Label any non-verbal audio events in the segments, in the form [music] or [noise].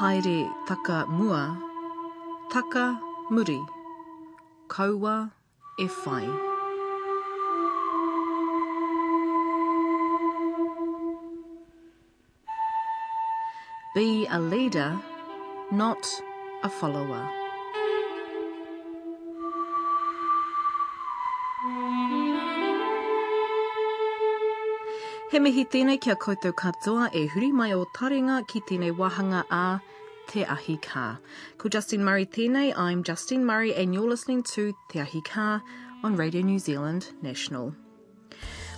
Haere taka mua, taka muri, kaua e whai. Be a leader, not a follower. He mihi tēnei kia koutou katoa e huri mai o taringa ki tēnei wahanga a Te Ahi. Ko Justine Murray tēnei, I'm Justine Murray and you're listening to Te Ahi on Radio New Zealand National.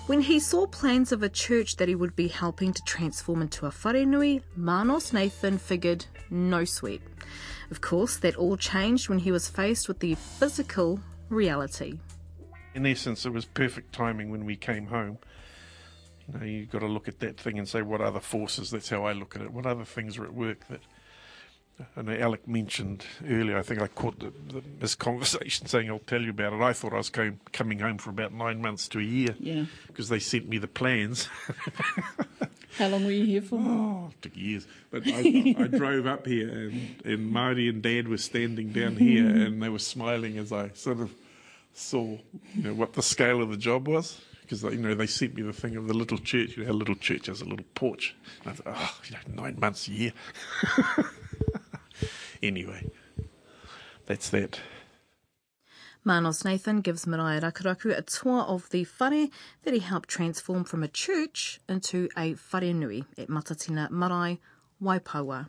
When he saw plans of a church that he would be helping to transform into a wharenui, Manos Nathan figured no sweat. Of course, that all changed when he was faced with the physical reality. In essence, it was perfect timing when we came home. You know, you've got to look at that thing and say, what other forces? That's how I look at it. What other things are at work that. I know Alec mentioned earlier, I think I caught the, the, this conversation [laughs] saying, I'll tell you about it. I thought I was going, coming home for about nine months to a year. Yeah. Because they sent me the plans. [laughs] How long were you here for? Oh, it took years. But I, I drove up here, and, and Marty and Dad were standing down here, [laughs] and they were smiling as I sort of saw, you know, what the scale of the job was. Because you know they sent me the thing of the little church. You know, a little church has a little porch. And I thought, oh, you know, nine months a year. Anyway, that's that. Manos Nathan gives Maraea Rakuraku a tour of the whare that he helped transform from a church into a whare nui at Matatina Marae, Waipawa.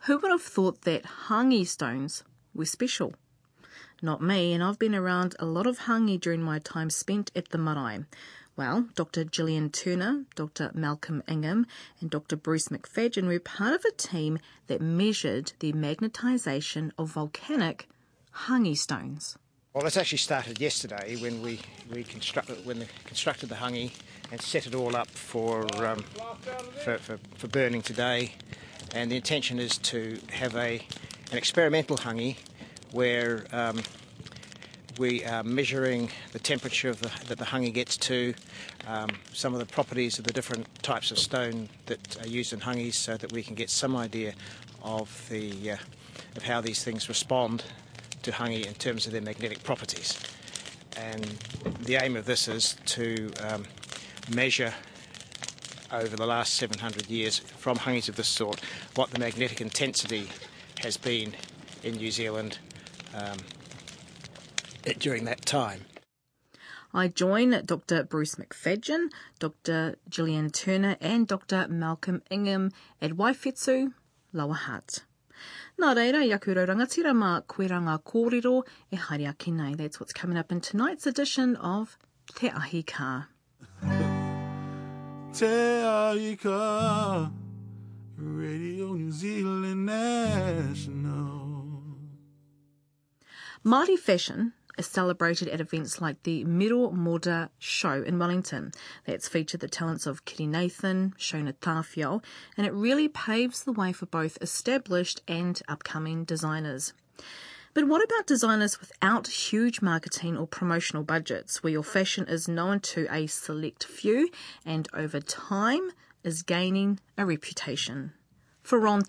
Who would have thought that hangi stones were special? Not me, and I've been around a lot of hangi during my time spent at the marae. Well, Dr. Gillian Turner, Dr. Malcolm Ingham, and Dr. Bruce McFadgen were part of a team that measured the magnetisation of volcanic hangi stones. Well, this actually started yesterday when we, we constructed when constructed the hangi and set it all up for, um, for, for, for burning today. And the intention is to have a an experimental hangi where um, we are measuring the temperature the, that the hangi gets to, um, some of the properties of the different types of stone that are used in hangis, so that we can get some idea of the uh, of how these things respond to hangi in terms of their magnetic properties. And the aim of this is to um, measure over the last 700 years from hangis of this sort what the magnetic intensity has been in New Zealand um, during that time. I join Dr. Bruce McFadgen, Dr. Gillian Turner, and Dr. Malcolm Ingham at Waiwhetu, Lower Hutt. Nā reira, i aku rangatira mā koeranga kōrero e haere ake nei. That's what's coming up in tonight's edition of Te Ahi Kaa. Te Ahi Kaa Radio New Zealand National. Māori fashion is celebrated at events like the Miromoda show in Wellington. That's featured the talents of Kiri Nathan, Shona Tawhiao, and it really paves the way for both established and upcoming designers. But what about designers without huge marketing or promotional budgets, where your fashion is known to a select few and over time is gaining a reputation? For Ron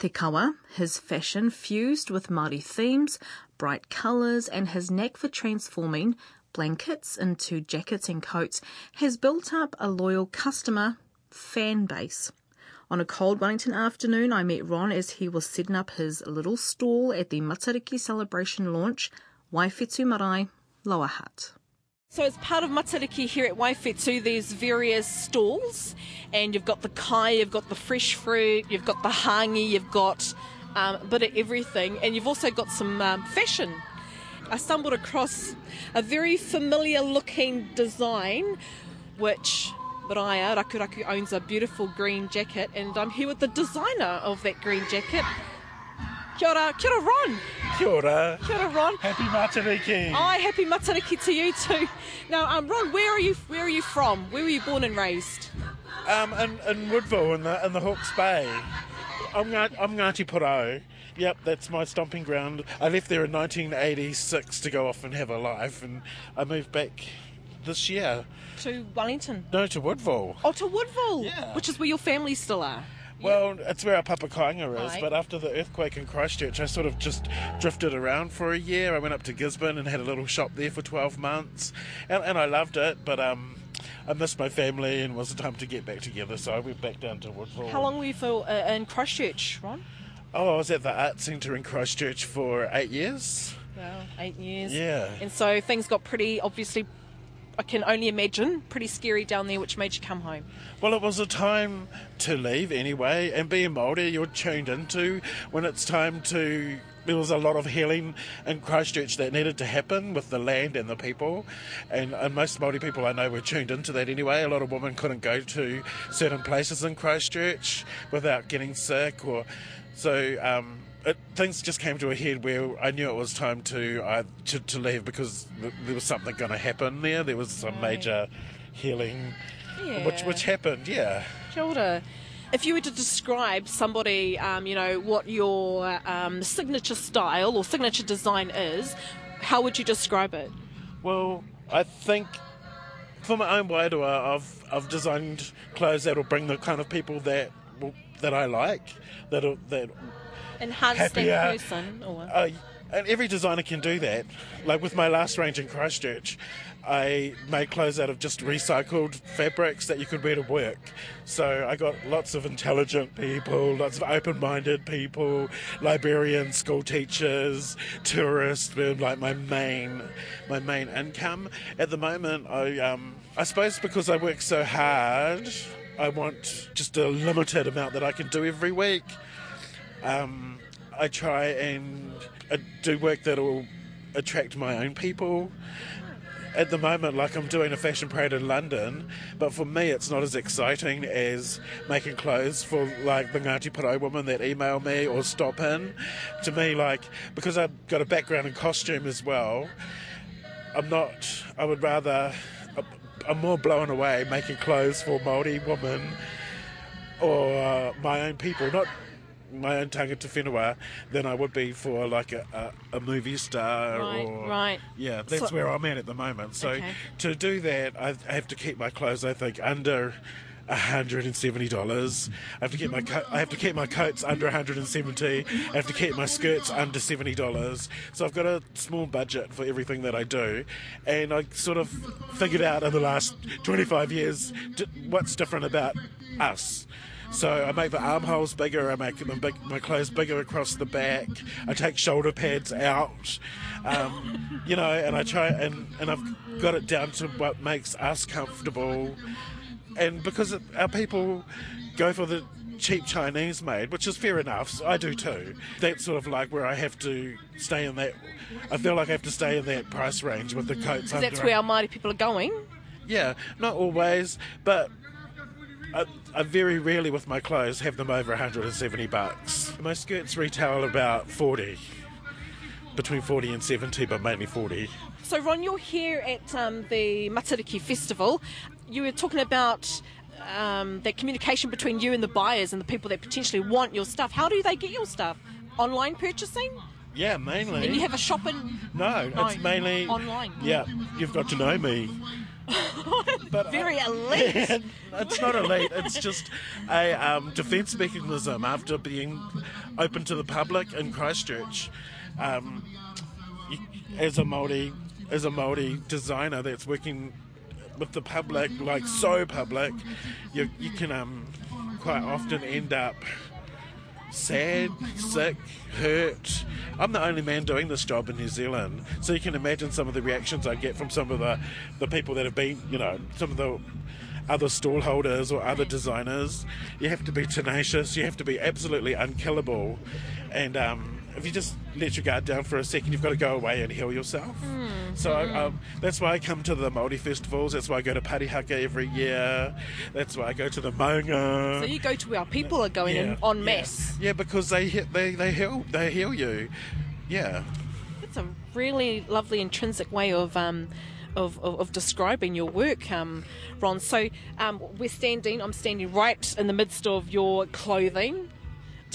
his fashion fused with Māori themes, bright colours, and his knack for transforming blankets into jackets and coats has built up a loyal customer fan base. On a cold Wellington afternoon, I met Ron as he was setting up his little stall at the Matariki celebration launch, Waiwhetu Marae, Lower Hutt. So as part of Matariki here at Waiwhetu, there's various stalls, and you've got the kai, you've got the fresh fruit, you've got the hangi, you've got um, a bit of everything, and you've also got some um, fashion. I stumbled across a very familiar looking design, which Maraea Rakuraku owns a beautiful green jacket, and I'm here with the designer of that green jacket. Kia ora, kia ora Ron. Kia ora. Kia ora Ron. Happy Matariki. Hi, happy Matariki to you too. Now, um, Ron, where are you? Where are you from? Where were you born and raised? Um, in, in Woodville, in the in the Hawke's Bay. I'm Ngati, I'm Ngati Porou. Yep, that's my stomping ground. I left there in 1986 to go off and have a life, and I moved back this year. To Wellington. No, to Woodville. Oh, to Woodville. Yeah. Which is where your family still are. Well, it's where our Papakainga is, Aye. but after the earthquake in Christchurch, I sort of just drifted around for a year. I went up to Gisborne and had a little shop there for 12 months, and, and I loved it, but um, I missed my family and it was a time to get back together, so I went back down to Woodville. How long were you for uh, in Christchurch, Ron? Oh, I was at the Art Centre in Christchurch for eight years. Wow, eight years. Yeah. And so things got pretty, obviously, I can only imagine, pretty scary down there, which made you come home. Well, it was a time to leave anyway, and being Māori, you're tuned into when it's time to. There was a lot of healing in Christchurch that needed to happen with the land and the people, and, and most Māori people I know were tuned into that anyway. A lot of women couldn't go to certain places in Christchurch without getting sick, or so um, it, things just came to a head where I knew it was time to uh, to, to leave because th- there was something going to happen there. There was some major healing which which happened, yeah. Kia ora. If you were to describe somebody, um, you know, what your um, signature style or signature design is, how would you describe it? Well, I think for my own waidoa, I've I've designed clothes that'll bring the kind of people that will, that I like, that'll that Enhanced Happier. that person, or uh, and every designer can do that. Like with my last range in Christchurch, I made clothes out of just recycled fabrics that you could wear to work. So I got lots of intelligent people, lots of open-minded people, librarians, school teachers, tourists were like my main my main income. At the moment, I um, I suppose because I work so hard, I want just a limited amount that I can do every week um, I try and uh, do work that will attract my own people. At the moment, like I'm doing a fashion parade in London, but for me, it's not as exciting as making clothes for like the Ngāti Parai women that email me or stop in. To me, like because I've got a background in costume as well, I'm not. I would rather. I'm more blown away making clothes for Maori women or uh, my own people, not my own tangata whenua, than I would be for like a, a, a movie star Right, or right. yeah, that's So- where I'm at at the moment. So Okay. to do that, I have to keep my clothes. I think under. hundred and seventy dollars. I have to keep my co- I have to keep my coats under hundred and seventy. I have to keep my skirts under seventy dollars. So I've got a small budget for everything that I do, and I sort of figured out in the last twenty five years d- what's different about us. So I make the armholes bigger. I make them big, my clothes bigger across the back. I take shoulder pads out, um, [laughs] you know, and I try and and I've got it down to what makes us comfortable. And because it- our people go for the cheap Chinese made, which is fair enough, so I do too. That's sort of like where I have to stay in that. I feel like I have to stay in that price range with the coats. that's where our Māori people are going. yeah, not always, but I, I very rarely with my clothes have them over 170 bucks. My skirts retail about 40, between 40 and 70, but mainly 40. So, Ron, you're here at um, the Matariki Festival. You were talking about um, that communication between you and the buyers and the people that potentially want your stuff. How do they get your stuff? Online purchasing? Yeah, mainly. And you have a shop in. no, No, it's mainly online. Yeah, you've got to know me. [laughs] But Very elite. [laughs] it's not elite. It's just a um, defence mechanism after being open to the public in Christchurch. Um, as a Māori, as a Māori designer that's working with the public, like so public, you you can um, quite often end up sad, sick, hurt. I'm the only man doing this job in New Zealand, so you can imagine some of the reactions I get from some of the, the people that have been, you know, some of the other stallholders or other designers. You have to be tenacious, you have to be absolutely unkillable, and um, if you just let your guard down for a second, you've got to go away and heal yourself. So I, um, that's why I come to the Māori festivals. That's why I go to Parihaka every year. That's why I go to the Maunga. So you go to where people are going in Yeah, en yeah. Yeah, because they they they heal they heal you. Yeah. It's a really lovely intrinsic way of um, of, of, of describing your work, um, Ron. So um, we're standing. I'm standing right in the midst of your clothing.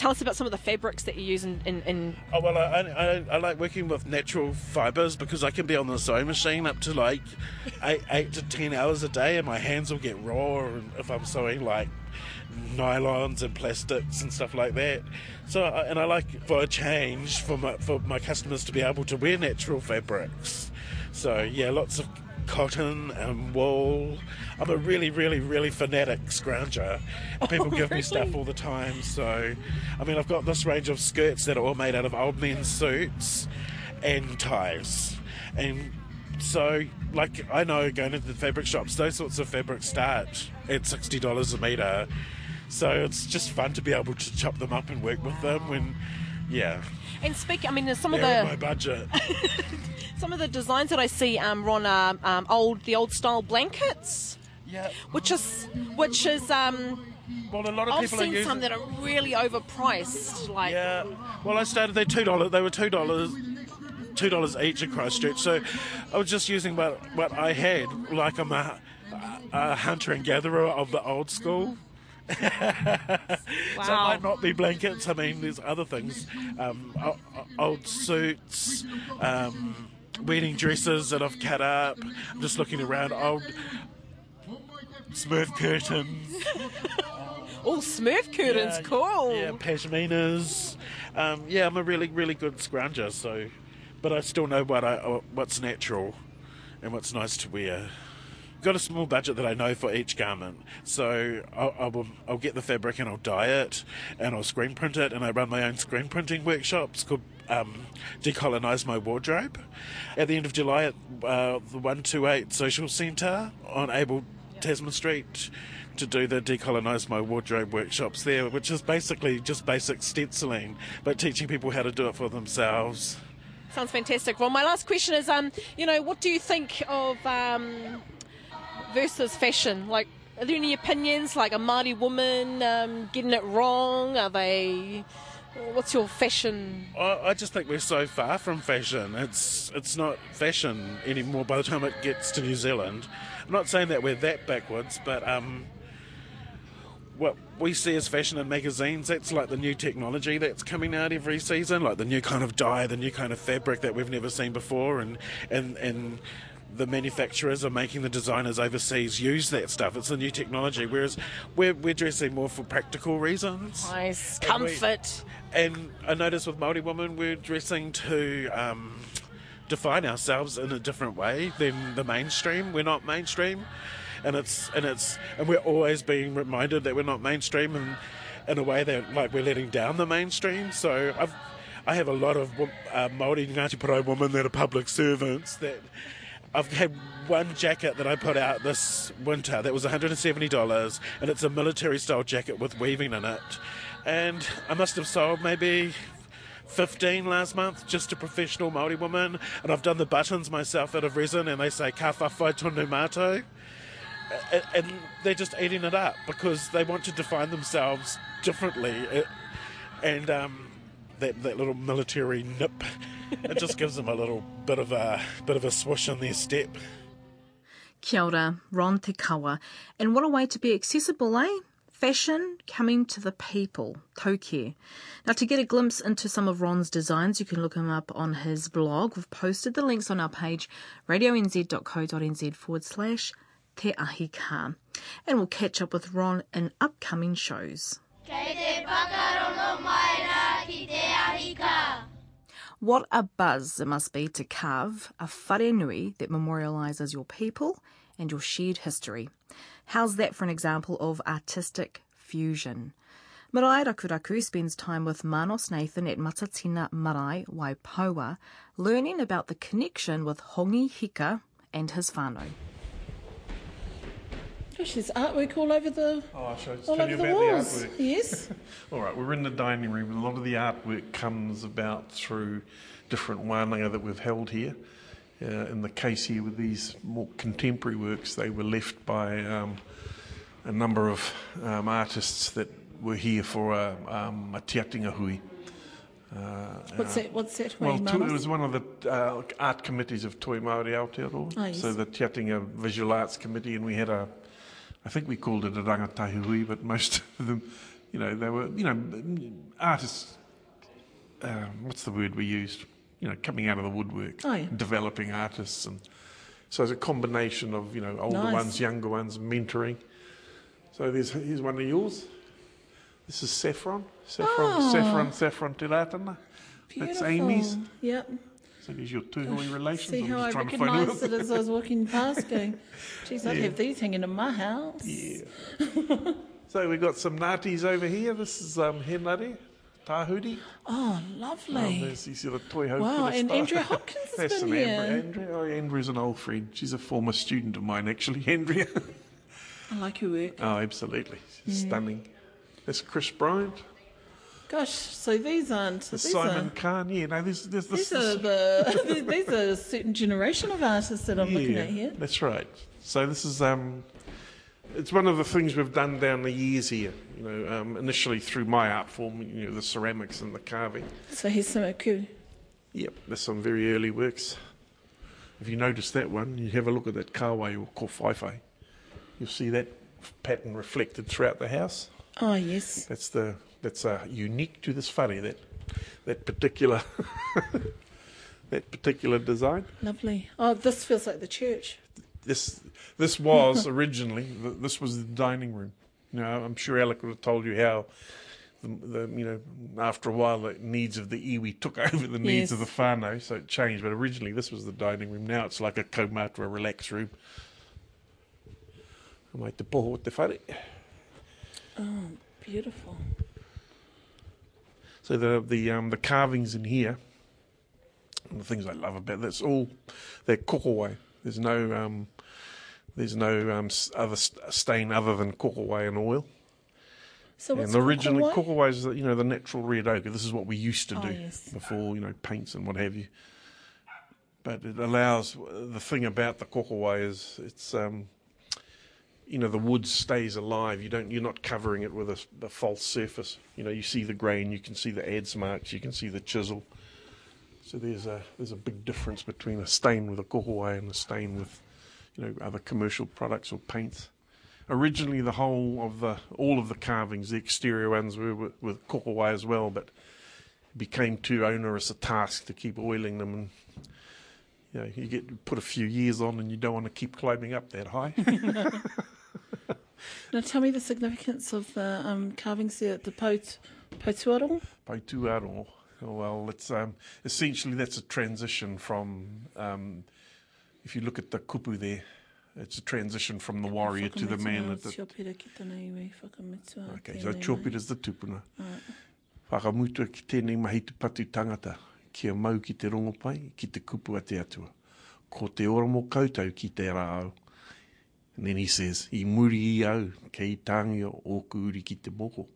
Tell us about some of the fabrics that you use in. in, in Oh well, I, I, I like working with natural fibres because I can be on the sewing machine up to like [laughs] eight, eight to ten hours a day, and my hands will get raw if I'm sewing like nylons and plastics and stuff like that. So, and I like for a change for my for my customers to be able to wear natural fabrics. So yeah, lots of cotton and wool. I'm a really, really, really fanatic scrounger. Oh, People give me stuff all the time. So, I mean, I've got this range of skirts that are all made out of old men's suits and ties, and so, like, I know going into the fabric shops, those sorts of fabrics start at sixty dollars a meter. So it's just fun to be able to chop them up and work with them. When, yeah, And speak, I mean, there's some of they're my the budget. [laughs] some of the designs that I see, um, Ron, are um, old the old style blankets, yeah. which is which is um, Well, a lot of I've people are seen using. some that are really overpriced, like Yeah. Well, I started. They two dollars. They were two dollars. Two dollars each in Christchurch. So I was just using what what I had. Like I'm a, a hunter and gatherer of the old school. [laughs] So it might not be blankets. I mean, there's other things. Um, old suits, um, wedding dresses that I've cut up. I'm just looking around. Old Smurf curtains. [laughs] oh Smurf curtains, Yeah, cool. Yeah, pashminas. Um, yeah, I'm a really, really good scrounger. So, but I still know what I uh, what's natural and what's nice to wear. Got a small budget that I know for each garment, so I'll, I will, I'll get the fabric and I'll dye it, and I'll screen print it, and I run my own screen printing workshops called um, Decolonise My Wardrobe. At the end of July at uh, the 128 Social Centre on Abel Tasman Street to do the Decolonise My Wardrobe workshops there, which is basically just basic stenciling, but teaching people how to do it for themselves. Sounds fantastic. Well, my last question is, um, you know, what do you think of um, versus fashion? Like, are there any opinions? Like a Māori woman um, getting it wrong? Are they? What's your fashion? I, I just think we're so far from fashion. It's it's not fashion anymore by the time it gets to New Zealand. I'm not saying that we're that backwards, but um, what we see as fashion in magazines, that's like the new technology that's coming out every season, like the new kind of dye, the new kind of fabric that we've never seen before, and and and the manufacturers are making the designers overseas use that stuff. It's the new technology, whereas we're we're dressing more for practical reasons. Nice And we- comfort. And I notice with Māori women, we're dressing to um, define ourselves in a different way than the mainstream. We're not mainstream, and it's and it's and we're always being reminded that we're not mainstream, and in a way that like we're letting down the mainstream. So I've I have a lot of uh, Māori Ngāti Porou women that are public servants that. I've had one jacket that I put out this winter that was $170, and it's a military style jacket with weaving in it. And I must have sold maybe 15 last month just to professional Māori women, and I've done the buttons myself out of resin, and they say ka whawhai tonu mātou. And they're just eating it up because they want to define themselves differently. And um, that, that little military nip, it just gives them a little bit of a bit of a swoosh in their step. Kia ora, Ron Te Kawa. And what a way to be accessible, eh? Fashion coming to the people, tauke. Now, to get a glimpse into some of Ron's designs, you can look him up on his blog. We've posted the links on our page, radionz.co.nz forward slash Te Ahi Kaa. And we'll catch up with Ron in upcoming shows. What a buzz it must be to carve a whare that memorialises your people and your shared history. How's that for an example of artistic fusion? Maraea Rakuraku spends time with Manos Nathan at Matatina Marae Waipaua, learning about the connection with Hongi Hika and his whānau. Gosh, there's artwork all over the Oh, I just all tell over you the about walls. the artwork? Yes. [laughs] All right, we're in the dining room. and A lot of the artwork comes about through different wānanga that we've held here. Uh, in the case here with these more contemporary works, they were left by um, a number of um, artists that were here for a, um, a Te Atinga hui. What's that? What's that? Well, tu- it was one of the uh, art committees of Toi Māori Aotearoa. Ah, yes. So the Te Atinga Visual Arts Committee, and we had a, I think we called it a rangatahi hui, but most [laughs] of them, you know, they were, you know, artists, uh, what's the word we used? You know, coming out of the woodwork, Oh, yeah. developing artists. and So it's a combination of, you know, older Nice. ones, younger ones, mentoring. So there's, here's one of yours. This is saffron. Saffron, saffron, saffron te rātana. That's Amy's. Yep. There's your tūhui relations. See I'm how I recognised it as I was walking past going, [laughs] geez, I'd Yeah. have these hanging in my house. Yeah. so we've got some Ngātis over here. This is um, Henare, Tahuri. Oh, lovely. there's you see the toy Wow, and star. Andrea [laughs] Hopkins has That's been an here. Andrea. Andrea. Oh, Andrea's an old friend. She's a former student of mine, actually. [laughs] Andrea. I like her work. oh, absolutely. She's stunning. That's Chris Bryant. Gosh, so these aren't. There's These Simon are, Kahn. Yeah, no, there's, there's this. these are the [laughs] these are a certain generation of artists that I'm looking at here. That's right. So this is um, it's one of the things we've done down the years here. You know, um, initially through my art form, you know, the ceramics and the carving. So here's some aku. Yep, there's some very early works. If you notice that one, you have a look at that kawaii or kowhaiwhai. You'll see that pattern reflected throughout the house. Oh yes. That's the that's uh, unique to this whare, that that particular [laughs] that particular design. Lovely. Oh, this feels like the church. This this was [laughs] originally this was the dining room. Now I'm sure Alec would have told you how the, the you know after a while the needs of the iwi took [laughs] over the needs Yes. of the whānau, so it changed. But originally this was the dining room. Now it's like a kaumata, a relax room. Mai te poho te whare. Oh, beautiful. So the the um, the carvings in here, and the things I love about that's all they're kokowai. There's no um, there's no um, other stain other than kokowai and oil. So what's and originally kokowai? is the, you know the natural red ochre. This is what we used to Oh, do yes. before you know paints and what have you. But it allows the thing about the kokowai is it's um, you know the wood stays alive. You don't you're not covering it with a, a false surface. You know you see the grain, you can see the adze marks, you can see the chisel. So there's a there's a big difference between a stain with a kokowai and a stain with you know other commercial products or paints. Originally, the whole of the all of the carvings, the exterior ones were with, with as well, but it became too onerous a task to keep oiling them, and you know you get put a few years on, and you don't want to keep climbing up that high. [laughs] Now tell me the significance of the um, carvings there at the Potuaro. Paituaro. Oh, well, it's um, essentially that's a transition from. Um, if you look at the kupu there, it's a transition from the warrior to the man. At the, okay, so chopit is the tupuna. Whakamutua ki tēnei mahi te patu tangata, kia mau ki te rongopai, ki te kupu a te atua. Ko te ora mo koutou ki te rāau. And then he says, i muri i au, kei tangi o ōku uri ki te moko.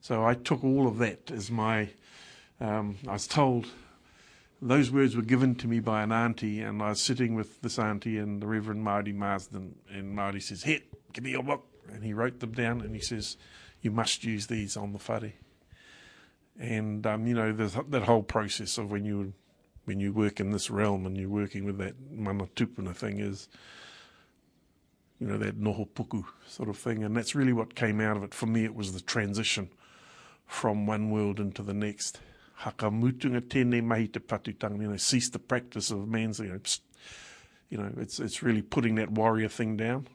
So I took all of that as my, um, I was told those words were given to me by an auntie, and I was sitting with this auntie and the Reverend Marty Marsden, and Marty says, "Here, give me your book," and he wrote them down, and he says, "You must use these on the whare." And um, you know, that whole process of when you when you work in this realm and you're working with that mana tupuna thing is, you know, that noho puku sort of thing, and that's really what came out of it. For me, it was the transition from one world into the next. Hakamutunga tēnei mahi te patutanga, you know, cease the practice of man's, you know, you know, it's it's really putting that warrior thing down,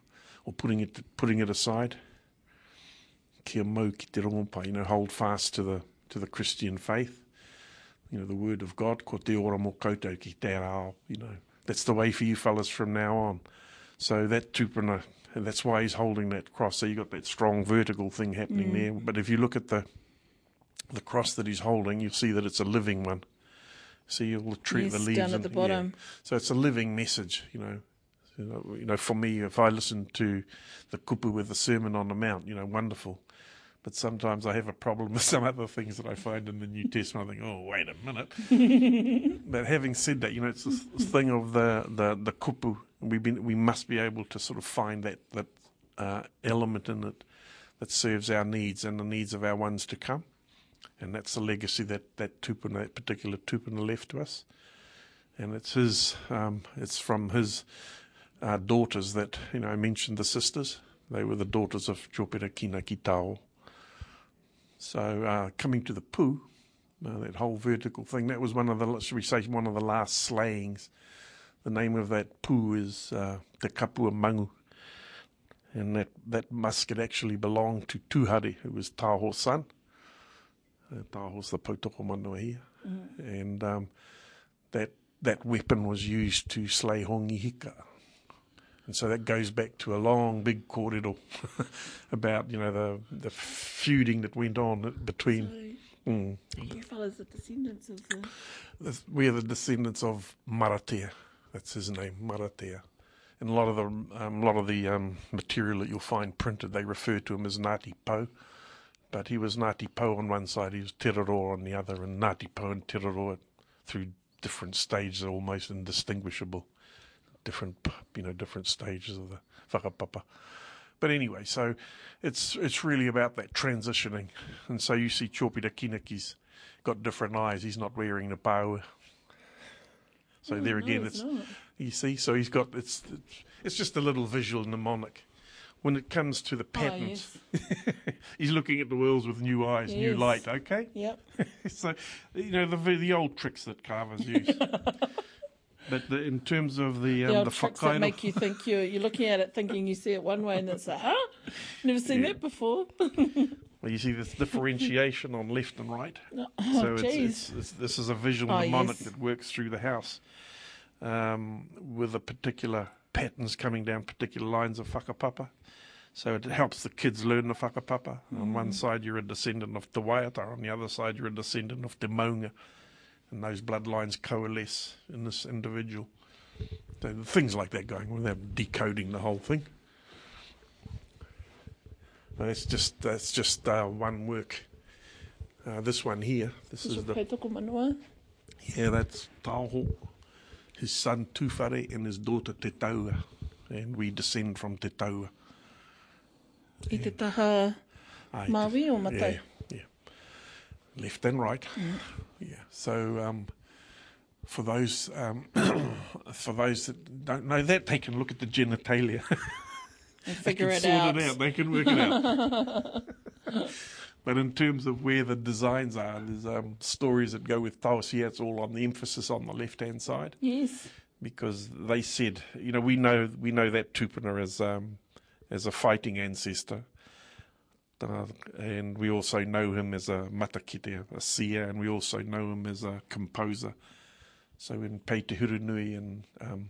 or putting it putting it aside. Kia mau ki te rongopai, you know, hold fast to the to the Christian faith, you know, the word of God. Ko te ora mo koutou ki te rao, you know, that's the way for you fellas from now on. So that tupuna, and that's why he's holding that cross. So you've got that strong vertical thing happening there. Mm. But if you look at the the cross that he's holding, you'll see that it's a living one. See all the tree, Yes, the leaves down at and- the yeah. So it's a living message, you know. You know, you know, for me, if I listen to the kupu with the Sermon on the Mount, you know, wonderful. But sometimes I have a problem [laughs] with some other things that I find in the New Testament. I think, oh, wait a minute. [laughs] but having said that, you know, it's this this thing of the, the, the kupu. We've been, we must be able to sort of find that, that uh, element in it that serves our needs and the needs of our ones to come. And that's the legacy that, that tupuna, that particular tupuna left to us. And it's his um, it's from his uh, daughters that you know I mentioned the sisters. They were the daughters of Chopera Kina Kitao. So uh, coming to the poo uh, that whole vertical thing that was one of the should we say one of the last slayings the name of that poo is uh, Te Kapua Mangu And that, that musket actually belonged to Tuhare, who was Taho's son. Uh, Taho's the Pautoko Manoa here. And um, that, that weapon was used to slay Hongi Hika. And so that goes back to a long, big corridor [laughs] about, you know, the, the feuding that went on between. Mm, You fellas are descendants of the. We are the descendants of Maratea. That's his name, Maratea. And a lot of the um, lot of the um, material that you'll find printed, they refer to him as Ngāti Po. But he was Ngāti Po on one side, he was Te on the other, and Ngāti Po and Te through different stages are almost indistinguishable. Different, you know, different stages of the whakapapa. But anyway, so it's it's really about that transitioning. And so you see Chopira Kinaki's got different eyes. He's not wearing the bow. So there again, no, it's it's you see. So he's got it's it's just a little visual mnemonic. When it comes to the Oh, patterns, yes. [laughs] he's looking at the worlds with new eyes, new light. Okay, Yep. [laughs] so you know the the old tricks that carvers use. [laughs] but the, in terms of the um, The the tricks that make you think you're, you're looking at it thinking you see it one way and it's like, huh? Never seen Yeah. that before. Well, you see this differentiation on left and right. [laughs] oh, so it's, it's, it's, this is a visual Oh, mnemonic yes. that works through the house um, with a particular patterns coming down particular lines of whakapapa. So it helps the kids learn the whakapapa. On Mm. one side, you're a descendant of Te Waiata. On the other side, you're a descendant of Te Maunga. And those bloodlines coalesce in this individual. So things like that going on without decoding the whole thing. That's just that's just uh, one work. Uh, this one here, this Is the yeah, that's Taho, his son Tufare and his daughter Te Taua, and we descend from Te Taua. I te taha Aye, Maui o yeah, Matai? yeah, left and right. Mm. Yeah. So um, for those um, [coughs] for those that don't know that, they can look at the genitalia. [laughs] And they figure can it sort out. it out. They can work it out. [laughs] but in terms of where the designs are, there's um, stories that go with Taosia. It's all on the emphasis on the left hand side Yes. because they said, you know, we know we know that Tupuna as um, as a fighting ancestor. Uh, and we also know him as a matakite, a seer, and we also know him as a composer. So in Pei Te Hurunui and um,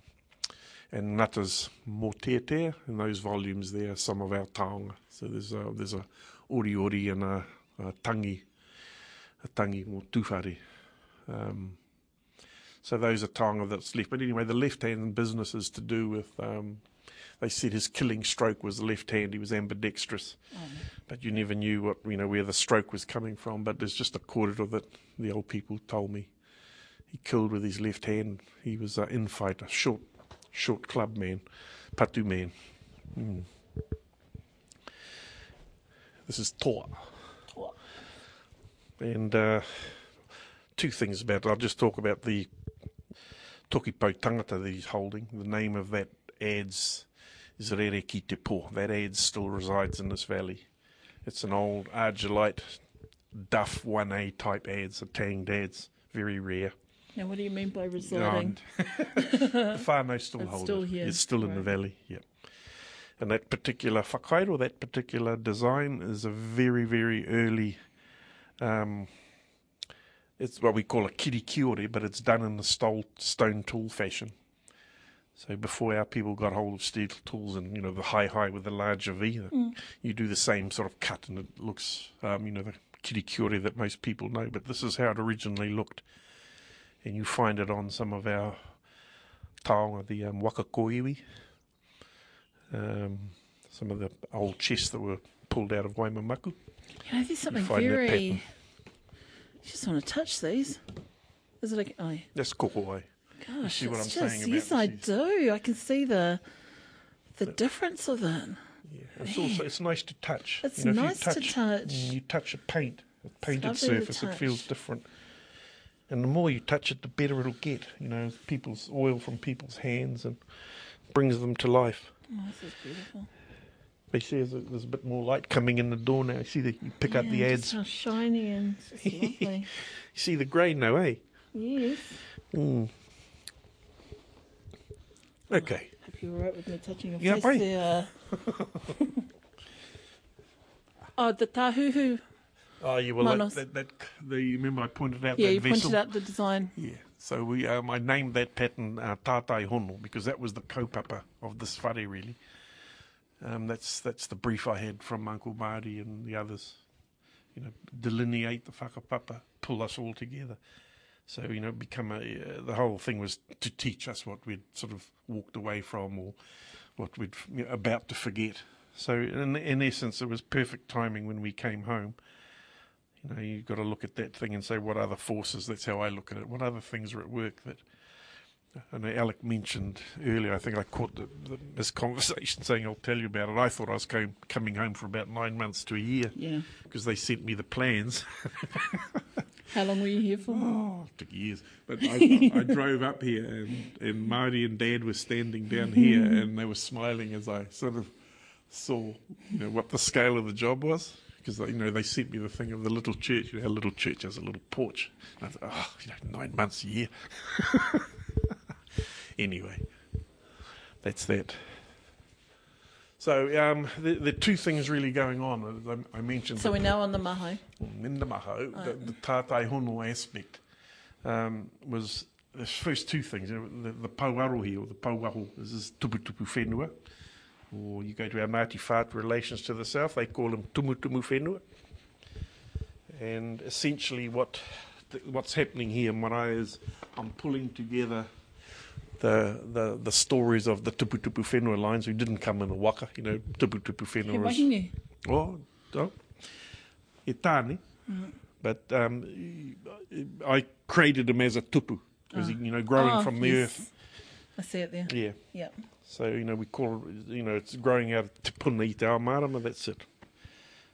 and Ngata's Mōteatea, in those volumes there, some of our taonga. So there's a, there's a ori ori and a, a tangi, a tangi mo tūwhare. Um, so those are taonga that's left. But anyway, the left hand business is to do with. Um, they said his killing stroke was the left hand. He was ambidextrous, but you never knew what you know where the stroke was coming from. But there's just a quarter of it. the old people told me. He killed with his left hand. He was an infighter, short, short club man, patu man. Mm. This is Toa. Toa. And uh, two things about it. I'll just talk about the Tokipo tangata that he's holding. The name of that adze is Rere Ki Te Po. That adze still resides in this valley. It's an old argillite duff 1A type adze, a tanged adze, very rare. Now, what do you mean by residing? [laughs] the whānau still It's hold still it. here, It's still in the valley, yep. And that particular whakairo, that particular design is a very, very early, um, it's what we call a kirikiore, but it's done in the stole, stone tool fashion. So before our people got hold of steel tools and, you know, the high high with the larger V, Mm. you do the same sort of cut and it looks, um, you know, the kirikiore that most people know. But this is how it originally looked. And you find it on some of our taonga, the um, wakakoiwi. Um, some of the old chests that were pulled out of Waimamaku. You know, there's something very. You just want to touch these. Is it like. Oh, yeah. That's kokowai. gosh. see what it's I'm just, saying Yes, I these? do. I can see the the difference of it. Yeah. It's also it's nice to touch. It's if you nice to touch. You touch a paint, a painted to surface, it feels different. And the more you touch it, the better it'll get. You know, people's oil from people's hands and brings them to life. Oh, this is beautiful. They say there's a, there's a bit more light coming in the door now. You see, the, you pick up the ads. How shiny and it's [laughs] lovely. You see the grain now, eh? yes. Mm. Okay. Hope you're alright with me touching your Yeah, face bye. there. uh. [laughs] oh, the tahuhu. Oh, you were like Manos. that, that. The, remember I pointed out Yeah, that you vessel. pointed out the design. Yeah. So we, um, I named that pattern uh, Tātai Hono because that was the kaupapa of this whare, really. Um, that's that's the brief I had from Uncle Marty and the others. You know, delineate the whakapapa, pull us all together. So you know, become a. Uh, the whole thing was to teach us what we'd sort of walked away from or what we'd you know, about to forget. So in in essence, it was perfect timing when we came home. You know, you've got to look at that thing and say, what other forces? That's how I look at it. What other things are at work that? I know Alec mentioned earlier. I think I caught the, the, this conversation [laughs] saying, "I'll tell you about it." I thought I was going, coming home for about nine months to a year Yeah. because they sent me the plans. [laughs] How long were you here for? Oh, it took years. But I, [laughs] I drove up here, and, and Marty and Dad were standing down here, and they were smiling as I sort of saw, you know, what the scale of the job was. Because you know they sent me the thing of the little church. You know, our little church has a little porch. And I thought, oh, you know, nine months a year. [laughs] anyway, that's that. So um, the, the two things really going on. I, I mentioned So we're now on the maho. in the maho, the, the tātai hono aspect um, was the first two things. You know, the, the pauarohi or the pauaho is this tupu whenua. Or you go to our Ngāti Whātua relations to the south, they call them tumu tumu whenua. And essentially what th- what's happening here, Maraea, is I'm pulling together the, the, the stories of the tuputupu whenua lines who didn't come in a waka. You know, tuputupu He whenua wahine. Oh, oh. E tāne. Mm. But um, I created him as a tupu, because he, ah. you know, growing Oh, from the yes. earth. I see it there. Yeah. Yeah. So, you know, we call it, you know, it's growing out of te puna i te that's it.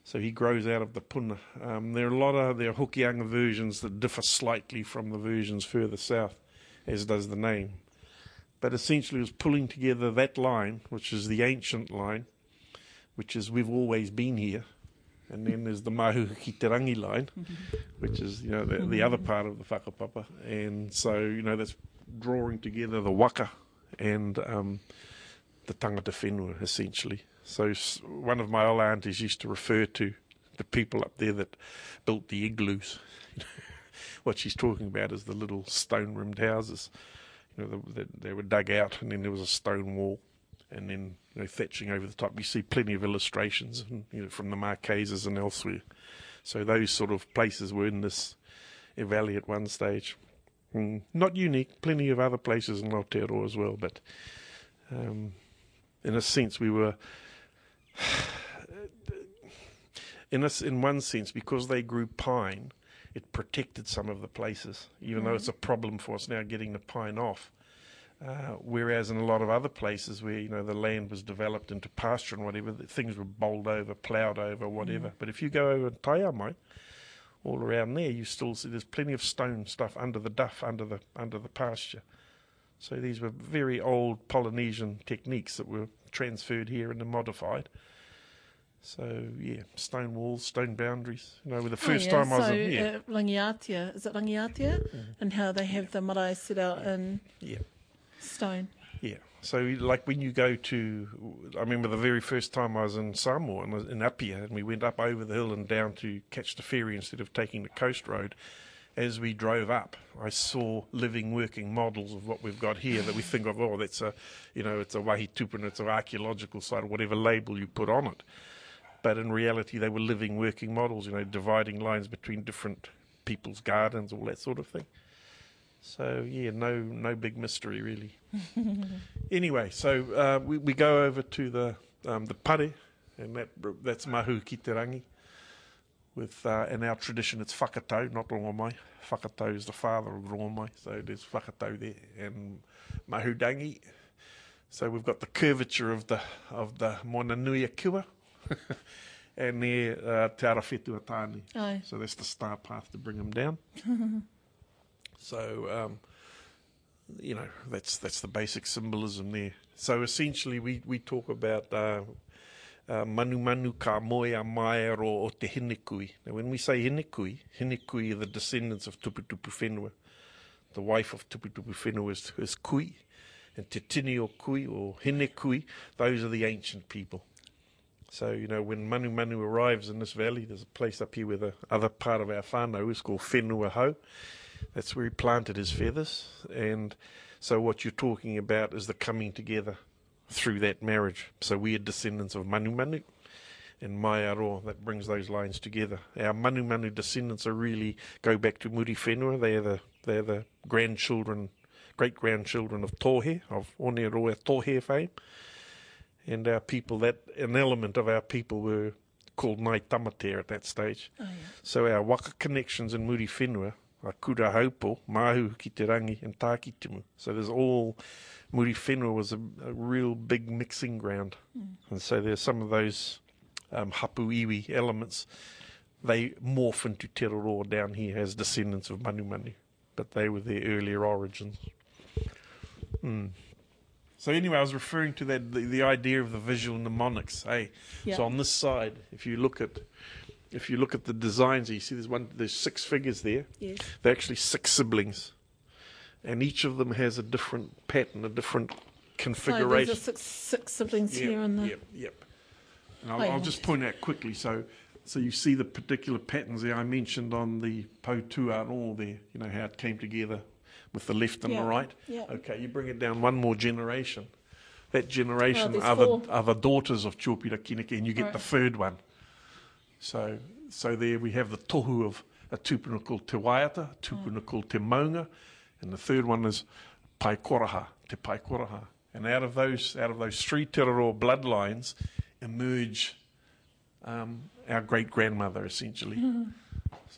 So he grows out of the puna. Um, there are a lot of, there are Hokianga versions that differ slightly from the versions further south, as does the name. But essentially it was pulling together that line, which is the ancient line, which is we've always been here. And then there's the Mahu ki te rangi line, which is, you know, the, the other part of the whakapapa. And so, you know, that's drawing together the waka and um, the tangata whenua, essentially. So one of my old aunties used to refer to the people up there that built the igloos. [laughs] what she's talking about is the little stone-rimmed houses. You know, the, the, they were dug out, and then there was a stone wall, and then you know, thatching over the top. You see plenty of illustrations, you know, from the Marquesas and elsewhere. So those sort of places were in this valley at one stage. Mm, not unique, plenty of other places in Aotearoa as well, but um, in a sense we were [sighs] in a s in one sense because they grew pine it protected some of the places even though it's a problem for us now getting the pine off. Uh, whereas in a lot of other places where you know the land was developed into pasture and whatever things were bowled over ploughed over whatever. But if you go over to Taiamai all around there you still see there's plenty of stone stuff under the duff under the under the pasture so these were very old Polynesian techniques that were transferred here and modified. So yeah, stone walls, stone boundaries. You know, with the first oh, yeah. time I was so, in, yeah, uh, Rangiatia, is it Rangiatia? And how they have the marae set out in yeah, stone. yeah. So like when you go to, I remember the very first time I was in Samoa and was in Apia, and we went up over the hill and down to catch the ferry instead of taking the coast road. As we drove up, I saw living, working models of what we've got here that we think of. Oh, that's a, you know, it's a wahi tupuna, it's an archaeological site, whatever label you put on it. But in reality, they were living, working models. You know, dividing lines between different people's gardens, all that sort of thing. So yeah, no, no big mystery really. [laughs] anyway, so uh, we we go over to the um, the pare, and that that's mahu ki te rangi. With uh, in our tradition, it's whakatau, not rongomai. Whakatau is the father of rongomai, so there's whakatau there, and mahudangi. So we've got the curvature of the of the Moana Nui Kua, [laughs] and there uh, Te Arawhetua Tāne. So that's the star path to bring them down. [laughs] so, um, you know, that's that's the basic symbolism there. So essentially, we, we talk about uh, uh, manu manu ka moe a mai o te hinekui. Now, when we say hinekui, hinekui are the descendants of Tuputupu Whenua. The wife of Tuputupu Whenua is, is Kui, And Te Tini o Kui or Hine Kui, those are the ancient people. So, you know, when Manu Manu arrives in this valley, there's a place up here where the other part of our whānau is called Whenua Hau. That's where he planted his feathers. And so what you're talking about is the coming together through that marriage. So we are descendants of Manu Manu and Mai Aroa. That brings those lines together. Our Manu Manu descendants are really go back to Muri Whenua. They're the they're the grandchildren, great grandchildren of Tohe of Oneroa Tohe fame. And our people, that an element of our people were called Ngāi Tamatea at that stage. Oh, so our waka connections in Muri Whenua are Kura Haupo, Mahu ki te rangi, and Tākitimu. So there's all, Muri Whenua was a, a real big mixing ground. And so there's some of those um, hapu iwi elements, they morph into Te Roroa down here as descendants of Manu Manu. But they were their earlier origins. Mm. So anyway, I was referring to that the, the idea of the visual mnemonics. Hey, Yeah. so on this side, if you look at if you look at the designs, you see there's one there's six figures there. Yes. They're actually six siblings, and each of them has a different pattern, a different configuration. Oh, so configuration. there's six, six siblings here in the. Yep, yep. And I'll, Oh, yeah. I'll just point out quickly. So, so you see the particular patterns there I mentioned on the Po Tuaro there. You know how it came together with the left and Yeah, the right. yeah. Okay, you bring it down one more generation. That generation there's are the, are the daughters of Chopira Kineke, and you get Right. the third one. So, so there we have the tohu of a tupuna called Te Waiata, a tupuna Mm. called Te Maunga, and the third one is Paikoraha, Te Paikoraha. And out of those, out of those three Te Roroa bloodlines, emerge um, our great grandmother, essentially.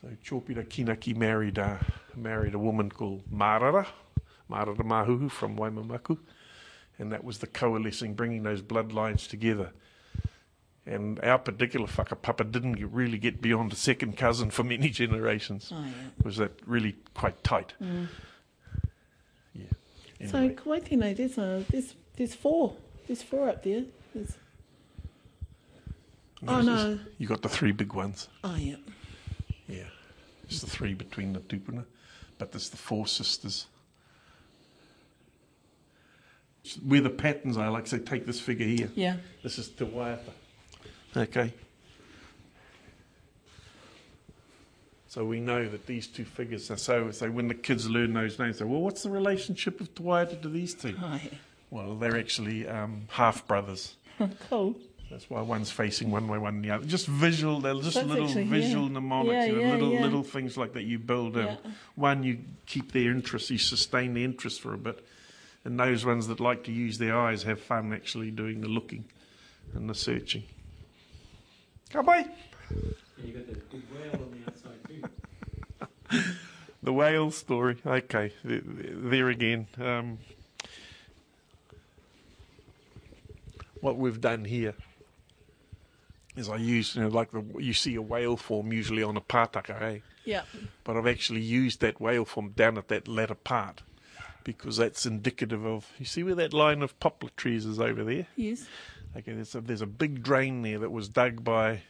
So Chopira Kinaki married uh, married a woman called Marara, Marara Mahuhu from Waimamaku, and that was the coalescing, bringing those bloodlines together. And our particular whaka whakapapa didn't get, really get beyond a second cousin for many [laughs] generations. Oh, yeah. Was that really quite tight? Mm. Yeah. So Anyway. Kuwaitine, there's a there's there's four. There's four up there. There's, oh no. You got the three big ones. Oh yeah. Yeah. It's the three between the tupuna, but there's the four sisters. Where the patterns are, like say, take this figure here. Yeah. This is Te Waiata. Okay. So we know that these two figures are so. So when the kids learn those names, they say, "Well, what's the relationship of Te Waiata to these two? [laughs] Oh yeah. Well, they're actually um, half brothers. [laughs] cool. That's why one's facing one way, one the other. Just visual, they're just That's little actually, visual yeah. mnemonics, Yeah, you know, yeah, little yeah. little things like that you build in. Yeah. One, you keep their interest, you sustain their interest for a bit, and those ones that like to use their eyes have fun actually doing the looking and the searching. Come on. you got that whale on the outside too. [laughs] The whale story. Okay, there, there again. Um, what we've done here is I use, you know, like the, you see a whale form usually on a pātaka, eh? Yeah. But I've actually used that whale form down at that latter part because that's indicative of. You see where that line of poplar trees is over there? Yes. Okay, there's a, there's a big drain there that was dug by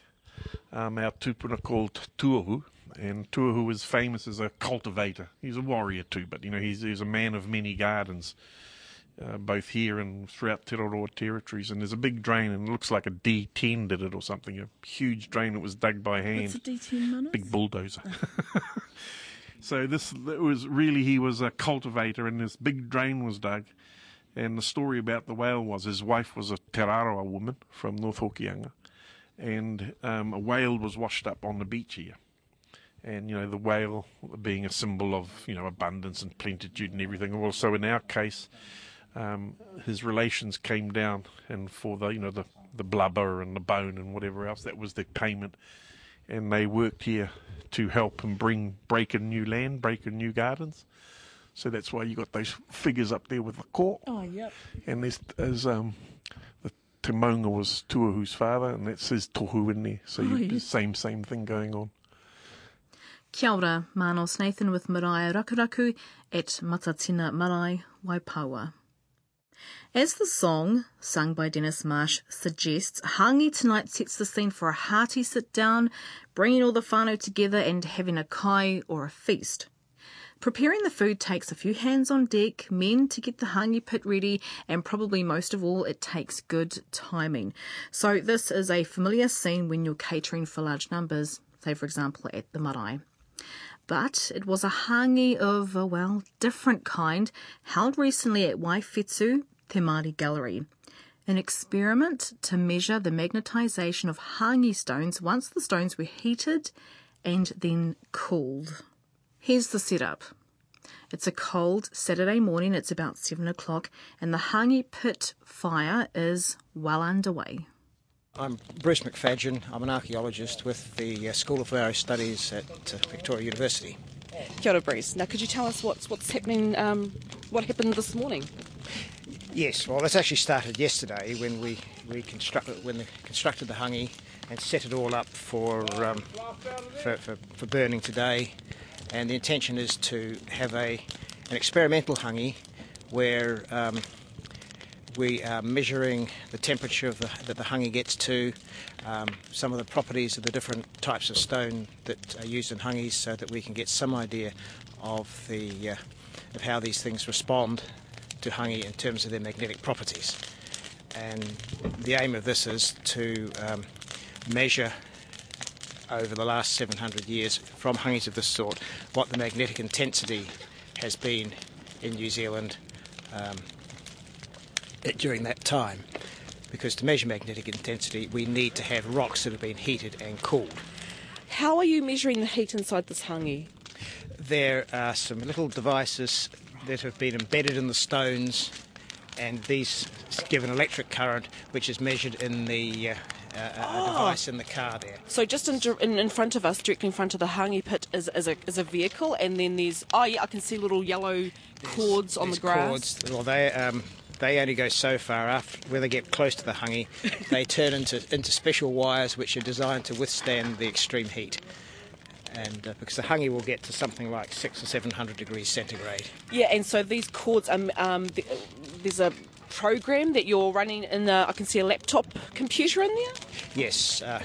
um, our tupuna called Tuahu. And Tuahu is famous as a cultivator. He's a warrior too, but you know he's, he's a man of many gardens, uh, both here and throughout Te Roroa territories. And there's a big drain, and it looks like a D10 did it or something. A huge drain that was dug by hand What's a D10 minutes? big bulldozer. [laughs] so this it was really he was a cultivator, and this big drain was dug. And the story about the whale was his wife was a Te woman from North Hokianga, and um, a whale was washed up on the beach here. And you know the whale being a symbol of you know abundance and plenitude and everything. Also in our case, um, his relations came down, and for the you know the the blubber and the bone and whatever else that was the payment and they worked here to help and bring break in new land, break in new gardens. So that's why you got those figures up there with the court. Oh yep. And there's, there's um, the Te Maunga was Tuahu's father, and that says Tohu in there. So Oh, yes. same same thing going on. Kia ora, Manos Nathan with Maraea Rakuraku at Matatina Marae, Waipoua. As the song, sung by Dennis Marsh, suggests, Hangi tonight sets the scene for a hearty sit down, bringing all the whānau together and having a kai or a feast. Preparing the food takes a few hands on deck, men to get the hangi pit ready, and probably most of all, it takes good timing. So, this is a familiar scene when you're catering for large numbers, say, for example, at the marae. But it was a hangi of a, well, different kind, held recently at Waiwhetu, Te Māori Gallery. An experiment to measure the magnetisation of hangi stones once the stones were heated and then cooled. Here's the setup. It's a cold Saturday morning, it's about seven o'clock, and the hangi pit fire is well underway. I'm Bruce McFadgen. I'm an archaeologist with the uh, School of Whare Studies at uh, Victoria University. Kia ora, Bruce. Now, could you tell us what's what's happening? Um, what happened this morning? Yes, well, this actually started yesterday when we, we constructed when they constructed the hangi and set it all up for, um, for, for for burning today. And the intention is to have a an experimental hangi where um, we are measuring the temperature of the, that the hangi gets to, um, some of the properties of the different types of stone that are used in hangis, so that we can get some idea of the uh, of how these things respond to hangi in terms of their magnetic properties. And the aim of this is to um, measure over the last 700 years from hangis of this sort what the magnetic intensity has been in New Zealand um, during that time. Because to measure magnetic intensity, we need to have rocks that have been heated and cooled. How are you measuring the heat inside this hangi? There are some little devices that have been embedded in the stones, and these give an electric current, which is measured in the uh, uh, a device in the car there. So just in, in, in front of us, directly in front of the hangi pit, is, is, a, is a vehicle, and then there's oh yeah, I can see little yellow cords on the grass. cords, well, they um, they only go so far. After when they get close to the hangi, [laughs] they turn into into special wires which are designed to withstand the extreme heat. And uh, because the hangi will get to something like six or seven hundred degrees centigrade. Yeah, and so these cords, um, um, th- there's a program that you're running in the. I can see a laptop computer in there. Yes, uh,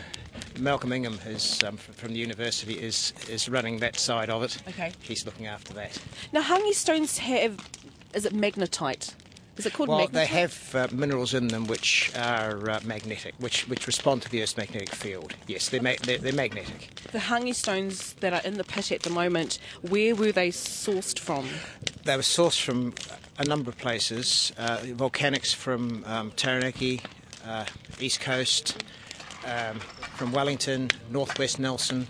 Malcolm Ingham, is um, from the university, is is running that side of it. Okay. He's looking after that. Now, hangi stones have. Is it magnetite? Is it called Well, magnetite? they have uh, minerals in them which are uh, magnetic, which which respond to the Earth's magnetic field. Yes, they're, ma- they're, they're magnetic. The hangi stones that are in the pit at the moment, where were they sourced from? They were sourced from a number of places. Uh, volcanics from um, Taranaki, uh, East Coast, um, from Wellington, Northwest Nelson,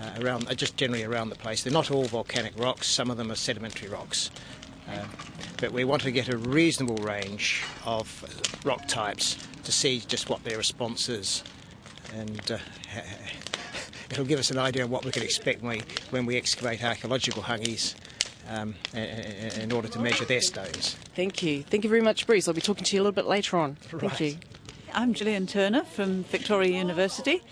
uh, around uh, just generally around the place. They're not all volcanic rocks. Some of them are sedimentary rocks. Um, but we want to get a reasonable range of rock types to see just what their response is, and uh, [laughs] it'll give us an idea of what we can expect when we, when we excavate archaeological hangis um, i- i- in order to measure their stones. Thank you. Thank you very much, Bruce. I'll be talking to you a little bit later on. Thank Right. you. I'm Gillian Turner from Victoria University,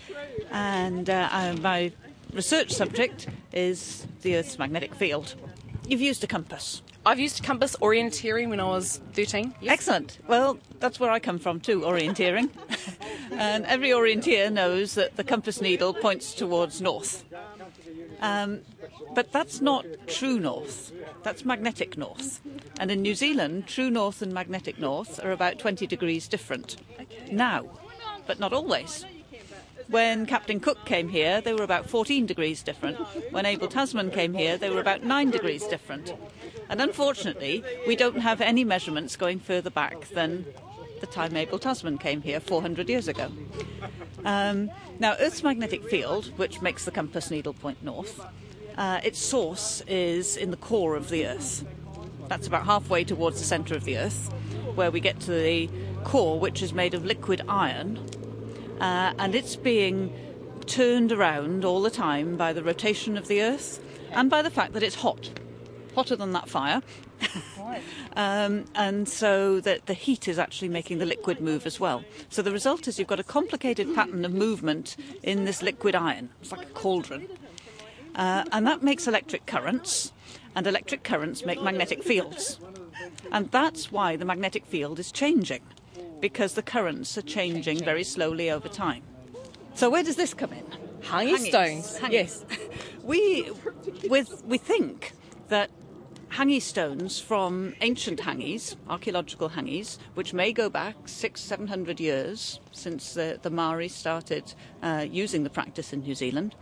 and uh, uh, my research subject is the Earth's magnetic field. You've used a compass. I've used a compass orienteering when I was 13. Yes. Excellent. Well, that's where I come from too, orienteering. [laughs] and every orienteer knows that the compass needle points towards north. Um, but that's not true north. That's magnetic north. And in New Zealand, true north and magnetic north are about 20 degrees different. Now, but not always. When Captain Cook came here, they were about 14 degrees different. When Abel Tasman came here, they were about 9 degrees different. And unfortunately, we don't have any measurements going further back than the time Abel Tasman came here 400 years ago. Um, now, Earth's magnetic field, which makes the compass needle point north, uh, its source is in the core of the Earth. That's about halfway towards the centre of the Earth, where we get to the core, which is made of liquid iron, uh, and it's being turned around all the time by the rotation of the Earth and by the fact that it's hot, hotter than that fire. [laughs] Um, and so that the heat is actually making the liquid move as well. So the result is you've got a complicated pattern of movement in this liquid iron. It's like a cauldron. Uh, and that makes electric currents, and electric currents make magnetic fields. And that's why the magnetic field is changing, because the currents are changing very slowly over time. So where does this come in? Hanging, Hangings. stones. Hangings. Yes. [laughs] We, with, we think that hangi stones from ancient hangis, archaeological hangis, which may go back six, seven hundred years since the, the Maori started uh, using the practice in New Zealand.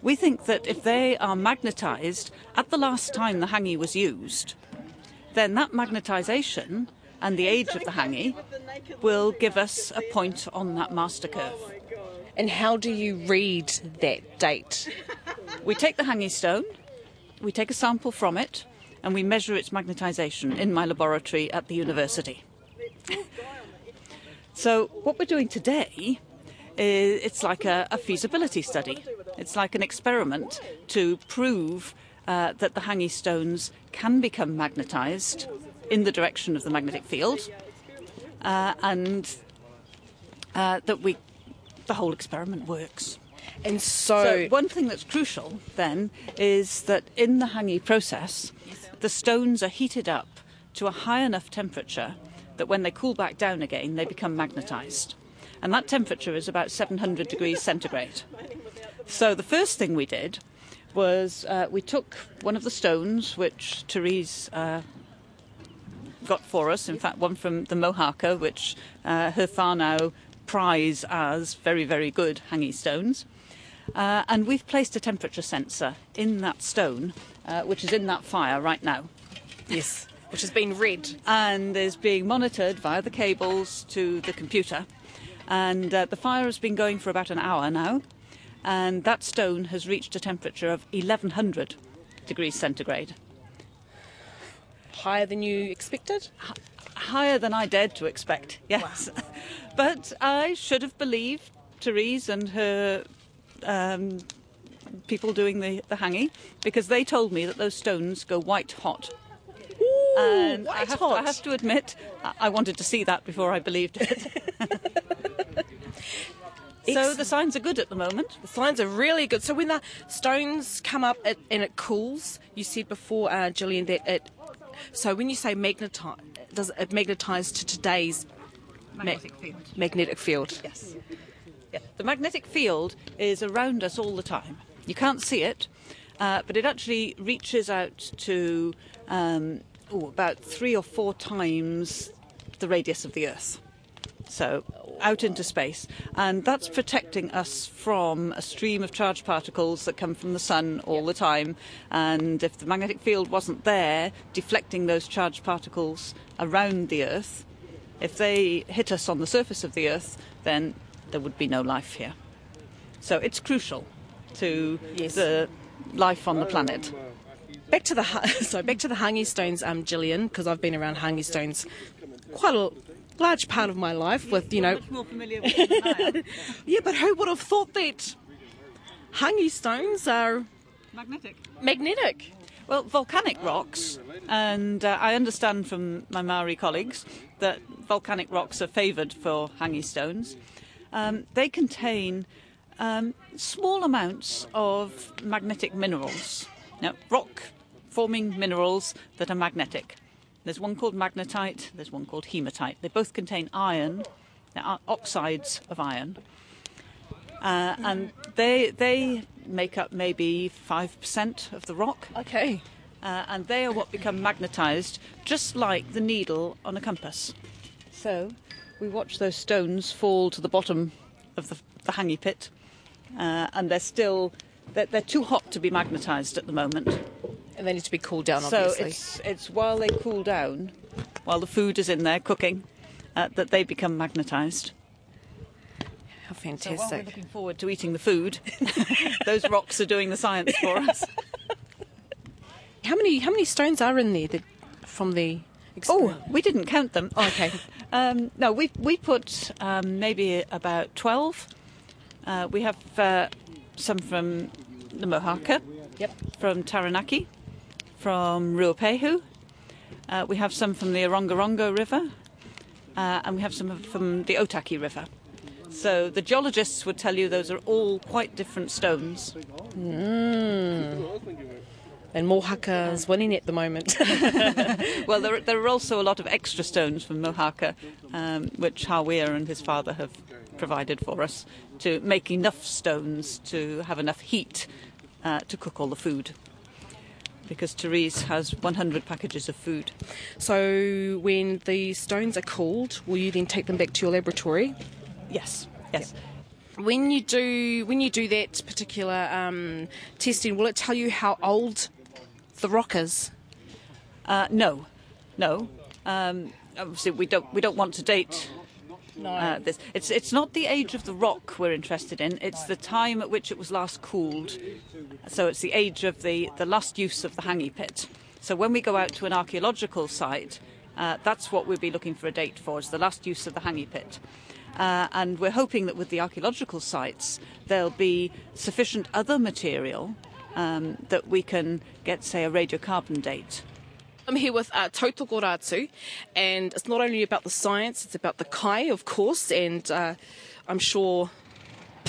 We think that if they are magnetised at the last time the hangi was used, then that magnetisation and the age of the hangi will give us a point on that master curve. And how do you read that date? We take the hangi stone, we take a sample from it, and we measure its magnetisation in my laboratory at the university. so, what we're doing today is it's like a, a feasibility study. It's like an experiment to prove uh, that the hangi stones can become magnetised in the direction of the magnetic field, uh, and uh, that we the whole experiment works. And so, So one thing that's crucial then is that in the hangi process, the stones are heated up to a high enough temperature that when they cool back down again, they become magnetised. And that temperature is about 700 degrees centigrade. So the first thing we did was uh, we took one of the stones which Therese uh, got for us, in fact, one from the Mohaka, which uh, her prize as very, very good hangi stones. Uh, and we've placed a temperature sensor in that stone, uh, which is in that fire right now, yes, which has been read. and is being monitored via the cables to the computer. And uh, the fire has been going for about an hour now, and that stone has reached a temperature of 1100 degrees centigrade. Higher than you expected? higher than I dared to expect, [laughs] yes. [laughs] but I should have believed Therese and her um, people doing the, the hanging because they told me that those stones go white hot. Ooh, And I, have hot. To, I have to admit, I- I wanted to see that before I believed it. [laughs] so the signs are good at the moment. The signs are really good. So when the stones come up it, and it cools, you said before, uh, Gillian, that it. So when you say magnetize, does it magnetize to today's Magnetic field. magnetic field? Yes. Yeah. The magnetic field is around us all the time. You can't see it, uh, but it actually reaches out to um, ooh, about three or four times the radius of the Earth. So out into space. And that's protecting us from a stream of charged particles that come from the sun all the time. And if the magnetic field wasn't there, deflecting those charged particles around the Earth, if they hit us on the surface of the Earth, then there would be no life here. So it's crucial to Yes. the life on the planet. Back to the [laughs] so back to the hangi stones, um, Gillian, because I've been around hangi stones quite a large part of my life. With you know, Much more familiar with them than I am. [laughs] yeah, but who would have thought that hangi stones are Magnetic. magnetic? Well, volcanic rocks, and uh, I understand from my Maori colleagues that volcanic rocks are favoured for hangi stones. Um, they contain um, small amounts of magnetic minerals. Now, rock forming minerals that are magnetic. There's one called magnetite, there's one called hematite. They both contain iron, they are oxides of iron. Uh, and they, they make up maybe 5% of the rock. Okay. Uh, and they are what become magnetised, just like the needle on a compass. So we watch those stones fall to the bottom of the, the hangi pit, uh, and they're still they're, they're too hot to be magnetised at the moment. And they need to be cooled down, So obviously. it's it's while they cool down, while the food is in there cooking, uh, that they become magnetised. How So while we're fantastic. looking forward to eating the food, [laughs] those rocks are doing the science for us. [laughs] how many how many stones are in there that, from the Oh, we didn't count them. Oh, okay. [laughs] Um, no, we we put um, maybe about twelve. Uh, we have uh, some from the Mohaka, Yep. from Taranaki, from Ruapehu. Uh, we have some from the Orongorongo River, uh, and we have some from the Otaki River. So the geologists would tell you those are all quite different stones. And Mohaka is winning at the moment. [laughs] Well, there, there are also a lot of extra stones from Mohaka, um, which Hawea and his father have provided for us to make enough stones to have enough heat uh, to cook all the food. because Therese has 100 packages of food. So when the stones are cooled, will you then take them back to your laboratory? Yes, yes. When you do when you do that particular um, testing, will it tell you how old the rock is? Uh, no, no. Um, obviously, we don't we don't want to date uh, this. It's it's not the age of the rock we're interested in. It's the time at which it was last cooled. So it's the age of the the last use of the hangi pit. So when we go out to an archaeological site, uh, that's what we'll be looking for a date for. Is the last use of the hangi pit. Uh, and we're hoping that with the archaeological sites, there'll be sufficient other material um, that we can get, say, a radiocarbon date. I'm here with uh, Tautoko Ratu, and it's not only about the science, it's about the kai, of course, and uh, I'm sure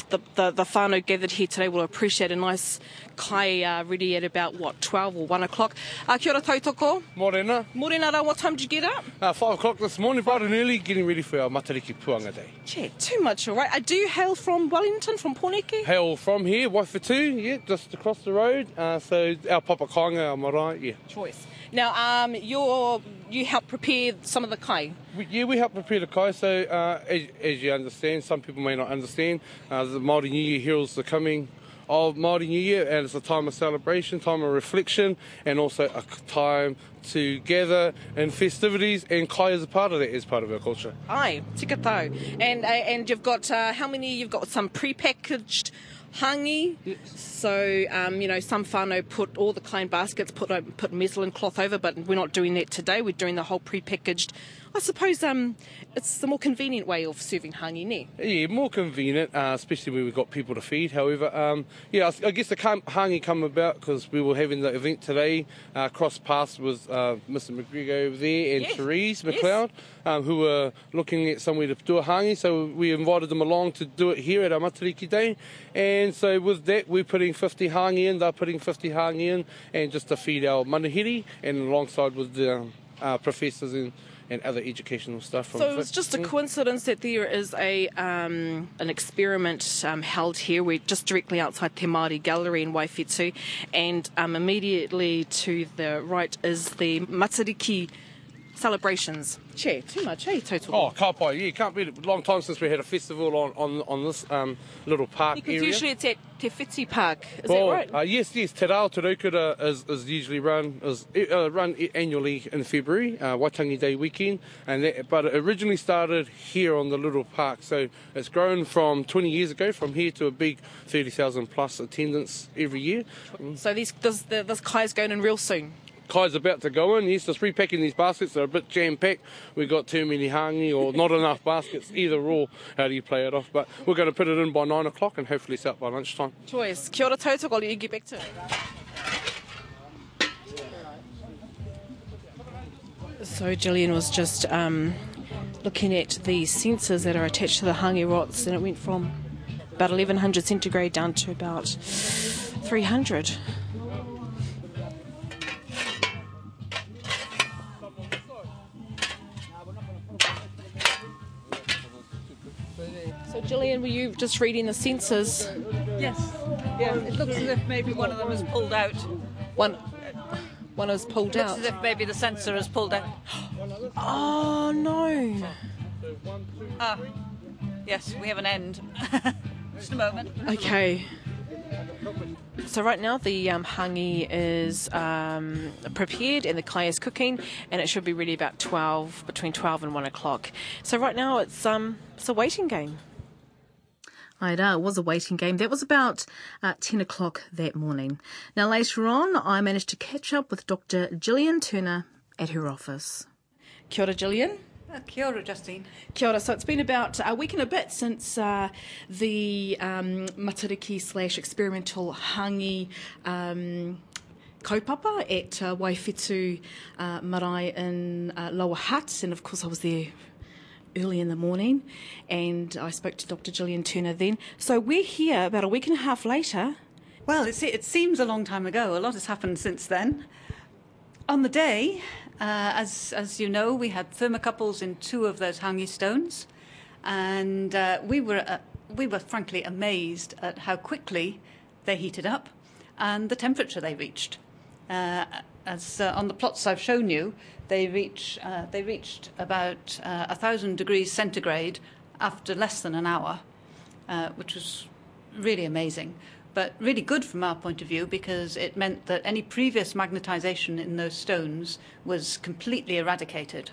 the, the, the whānau gathered here today will appreciate a nice kai uh, ready at about, what, 12 or 1 o'clock. Uh, kia ora Tautoko. Morena. Morena rā, what time did you get up? Uh, five o'clock this morning, bright and early, getting ready for our Matariki Puanga Day. Gee, too much, all right. I do hail from Wellington, from Porneke. Hail from here, Waifatu, yeah, just across the road. Uh, so our Papa Kainga, our marae, yeah. Choice. Now, um, you're, you help prepare some of the kai. We, yeah, we help prepare the kai. So uh, as, as you understand, some people may not understand, uh, the Māori New Year heralds the coming of Māori New Year, and it's a time of celebration, time of reflection, and also a time to gather in festivities, and kai is a part of that, as part of our culture. Aye, tika tau. And, uh, and you've got, uh, how many? You've got some pre-packaged hangi. So, um, you know, some whānau put all the klein baskets, put uh, put muslin cloth over, but we're not doing that today. We're doing the whole pre-packaged. I suppose um, it's the more convenient way of serving hangi, ne? Yeah, more convenient, uh, especially when we've got people to feed. However, um, yeah, I, I guess the hangi come about because we were having the event today, uh, cross paths with uh, Mr. McGregor over there and Yes, Therese yes. Um, who were looking at somewhere to do a hangi. So we invited them along to do it here at our Matariki Day. And so with that, we're putting 50 hangi in, they're putting 50 hangi in, and just to feed our manuhiri and alongside with the um, uh, professors and, and other educational stuff. So it's just a Mm. coincidence that there is a um, an experiment um, held here. We're just directly outside Te Māori Gallery in Waiwhetu, and um, immediately to the right is the Matariki celebrations. Che, too much, hey, total. Oh, Kapai, yeah, can't beat it. Long time since we had a festival on, on, on this um, little park because area. usually it's at Te Whiti Park. Is Well, that right? Uh, yes, yes. Te Rao Te Raukura is, is usually run is uh, run annually in February, uh, Waitangi Day weekend, and that, but it originally started here on the little park. So it's grown from 20 years ago from here to a big 30,000 plus attendance every year. so these this, the, this kai's going in real soon. Kai's about to go in. Yes, just repacking these baskets. They're a bit jam packed. We've got too many hangi or not enough baskets. Either or. How do you play it off? But we're going to put it in by nine o'clock and hopefully it's out by lunchtime. Choice. Kia ora tautoko, I'll let you get back to it. So Gillian was just um, looking at the sensors that are attached to the hangi rots, and it went from about 1100 centigrade down to about 300. Gillian, were you just reading the sensors? Yes. Yeah, it looks as if maybe one of them has pulled out. One, one was pulled it Looks out. Looks as if maybe the sensor has pulled out. [gasps] Oh no! Ah, yes, we have an end. [laughs] Just a moment. Okay. So right now the um, hangi is um, prepared and the kai is cooking, and it should be ready about twelve, between twelve and one o'clock. So right now it's um it's a waiting game. Aida, it was a waiting game. That was about uh, 10 o'clock that morning. Now, later on, I managed to catch up with Dr. Gillian Turner at her office. Kia ora, Gillian. Uh, kia ora, Justine. Kia ora. So it's been about a week and a bit since uh, the um, Matariki slash experimental hangi um, kaupapa at uh, Waiwhetu uh, Marae in uh, Lower Hutt. And of course, I was there early in the morning and I spoke to Dr. Gillian Turner then. So we're here about a week and a half later. Well, it, seems a long time ago. A lot has happened since then. On the day, uh, as as you know, we had thermocouples in two of those hangi stones, and uh, we were uh, we were frankly amazed at how quickly they heated up and the temperature they reached. As uh, on the plots I've shown you, they reach uh, they reached about uh, thousand degrees centigrade after less than an hour, uh, which was really amazing. But really good from our point of view because it meant that any previous magnetization in those stones was completely eradicated.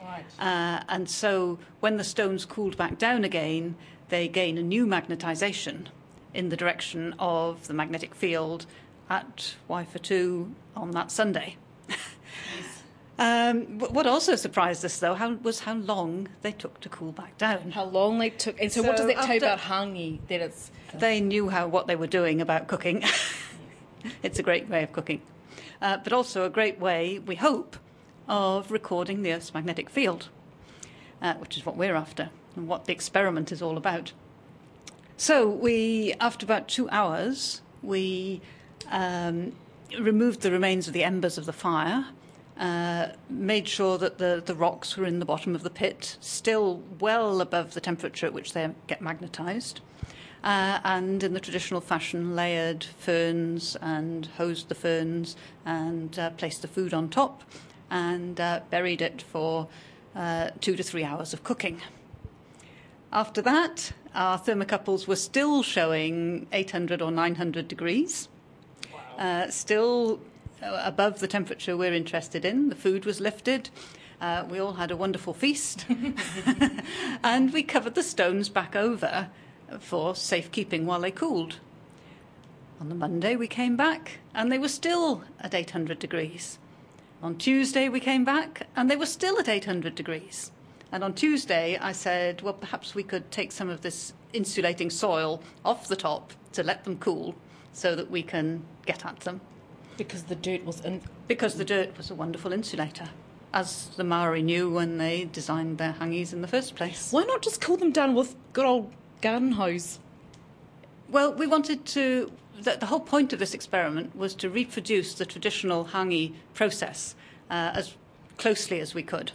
Right. Uh, and so when the stones cooled back down again, they gain a new magnetization in the direction of the magnetic field at Waiwhetu on that Sunday. [laughs] um, what also surprised us, though, how, was how long they took to cool back down. How long they took, and so, what does that tell you about hangi? That it's They knew how what they were doing about cooking. [laughs] it's a great way of cooking, uh, but also a great way, we hope, of recording the Earth's magnetic field, uh, which is what we're after and what the experiment is all about. So we, after about two hours, we um, removed the remains of the embers of the fire. Uh, made sure that the, the rocks were in the bottom of the pit, still well above the temperature at which they get magnetized uh, and in the traditional fashion layered ferns and hosed the ferns and uh, placed the food on top and uh, buried it for uh, two to three hours of cooking. After that, our thermocouples were still showing 800 or 900 degrees, uh, still uh, above the temperature we're interested in. The food was lifted. Uh, we all had a wonderful feast. [laughs] [laughs] and we covered the stones back over for safekeeping while they cooled. On the Monday, we came back and they were still at 800 degrees. On Tuesday, we came back and they were still at 800 degrees. And on Tuesday, I said, well, perhaps we could take some of this insulating soil off the top to let them cool so that we can get at them. because the dirt was in. Because the dirt was a wonderful insulator, as the Maori knew when they designed their hangis in the first place. Why not just cool them down with good old garden hose? Well, we wanted to. The, the whole point of this experiment was to reproduce the traditional hangi process uh, as closely as we could.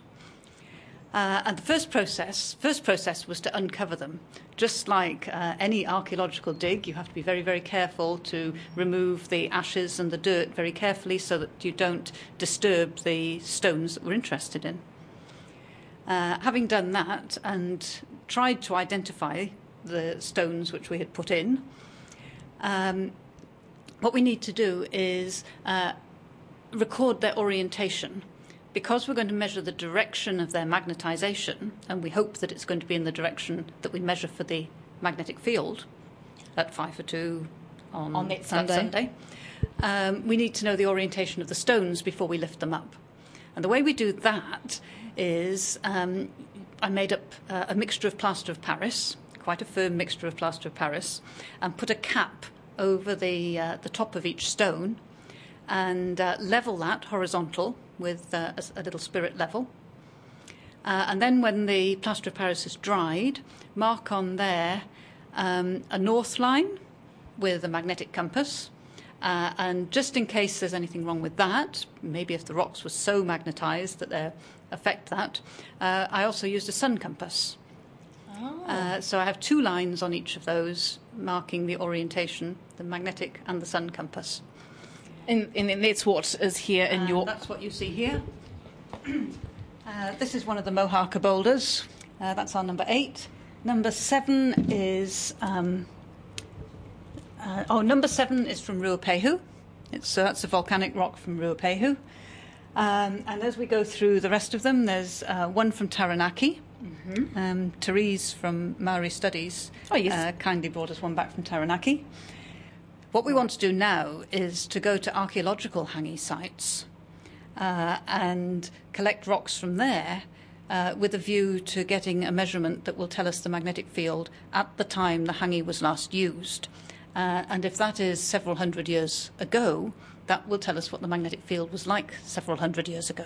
Uh, and the first process, first process was to uncover them. Just like uh, any archaeological dig, you have to be very, very careful to remove the ashes and the dirt very carefully so that you don't disturb the stones that we're interested in. Uh, having done that and tried to identify the stones which we had put in, um, what we need to do is uh, record their orientation. Because we're going to measure the direction of their magnetization, and we hope that it's going to be in the direction that we measure for the magnetic field at Waiwhetu on, On that Sunday. um, we need to know the orientation of the stones before we lift them up. And the way we do that is um, I made up uh, a mixture of plaster of Paris, quite a firm mixture of plaster of Paris, and put a cap over the, uh, the top of each stone and uh, level that horizontal with uh, a, a little spirit level. Uh, and then when the plaster of Paris is dried, mark on there um, a north line with a magnetic compass. Uh, and just in case there's anything wrong with that, maybe if the rocks were so magnetized that they affect that, uh, I also used a sun compass. Uh, so I have two lines on each of those marking the orientation, the magnetic and the sun compass. And, and then that's what is here in your. That's what you see here. [clears throat] uh, this is one of the Mohaka boulders. Uh, that's our number eight. Number seven is. Um, uh, oh, number seven is from Ruapehu. It's, so that's a volcanic rock from Ruapehu. Um, and as we go through the rest of them, there's uh, one from Taranaki. Um, Therese from Maori Studies Oh, yes. uh, kindly brought us one back from Taranaki. What we want to do now is to go to archaeological hangi sites uh, and collect rocks from there uh, with a view to getting a measurement that will tell us the magnetic field at the time the hangi was last used. Uh, and if that is several hundred years ago, that will tell us what the magnetic field was like several hundred years ago.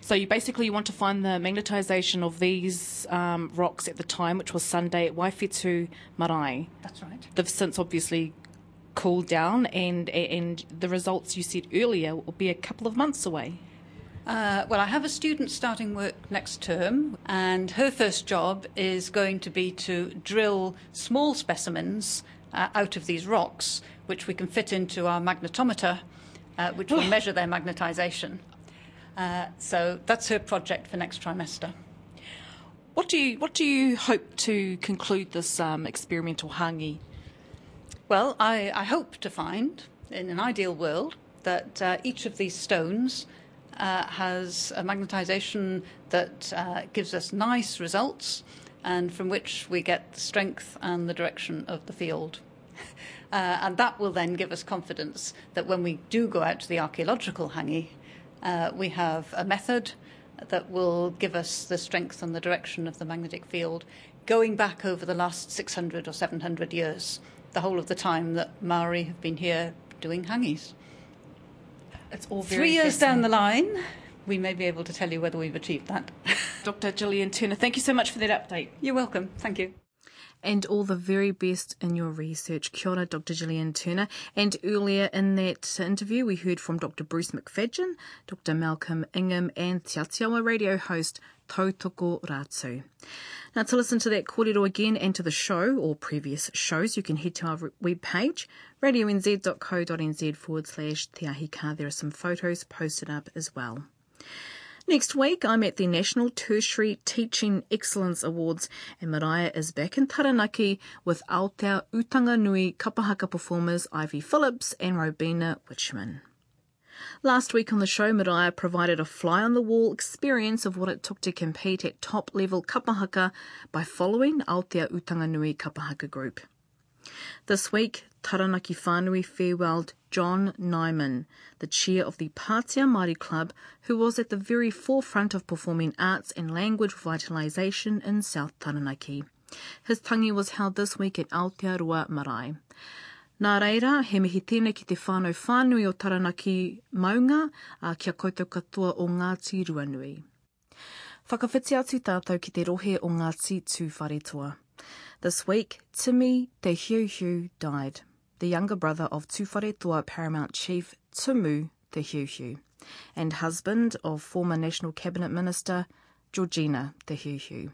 So you basically you want to find the magnetization of these um, rocks at the time, which was Sunday at Waiwhetu Marae. That's right. They've since obviously cooled down, and and the results you said earlier will be a couple of months away. Uh, well, I have a student starting work next term, and her first job is going to be to drill small specimens uh, out of these rocks, which we can fit into our magnetometer uh, which will measure their magnetisation. Uh, so that's her project for next trimester. What do you What do you hope to conclude this um, experimental hangi? Well, I, I hope to find, in an ideal world, that uh, each of these stones uh, has a magnetization that uh, gives us nice results and from which we get the strength and the direction of the field. [laughs] Uh, and that will then give us confidence that when we do go out to the archaeological hangi, uh, we have a method that will give us the strength and the direction of the magnetic field going back over the last 600 or 700 years, the whole of the time that Maori have been here doing hangis. It's all Three years down the line, we may be able to tell you whether we've achieved that. [laughs] Dr. Gillian Turner, thank you so much for that update. You're welcome. Thank you. and all the very best in your research. Kia ora, Dr. Gillian Turner. And earlier in that interview, we heard from Dr. Bruce McFadgen, Dr. Malcolm Ingham, and Te Atiawa radio host Tautoko Ratu. Now, to listen to that kōrero again and to the show or previous shows, you can head to our webpage, radionz.co.nz forward slash Te Ahi Kaa. There are some photos posted up as well. Next week, I'm at the National Tertiary Teaching Excellence Awards, and Maraea is back in Taranaki with Aotea Utanga Nui Kapahaka performers Ivy Phillips and Robina Witchman. Last week on the show, Maraea provided a fly on the wall experience of what it took to compete at top level kapahaka by following Aotea Utanga Nui Kapahaka Group. This week, Taranaki Whānui farewelled John Nyman, the chair of the Pātea Māori Club, who was at the very forefront of performing arts and language revitalisation in South Taranaki. His tangi was held this week at Aotearoa Marae. Nā reira, he mihi tēne ki te whānau whānui o Taranaki maunga a kia koutou katoa o Ngāti Ruanui. Whakawhiti atu tātou ki te rohe o Ngāti Tūwharetoa. This week, Timmy Te Hiu Hiu died, the younger brother of Tūwharetoa Paramount Chief Tumu Te Hiu Hiu, and husband of former National Cabinet Minister Georgina Te Hiu Hiu.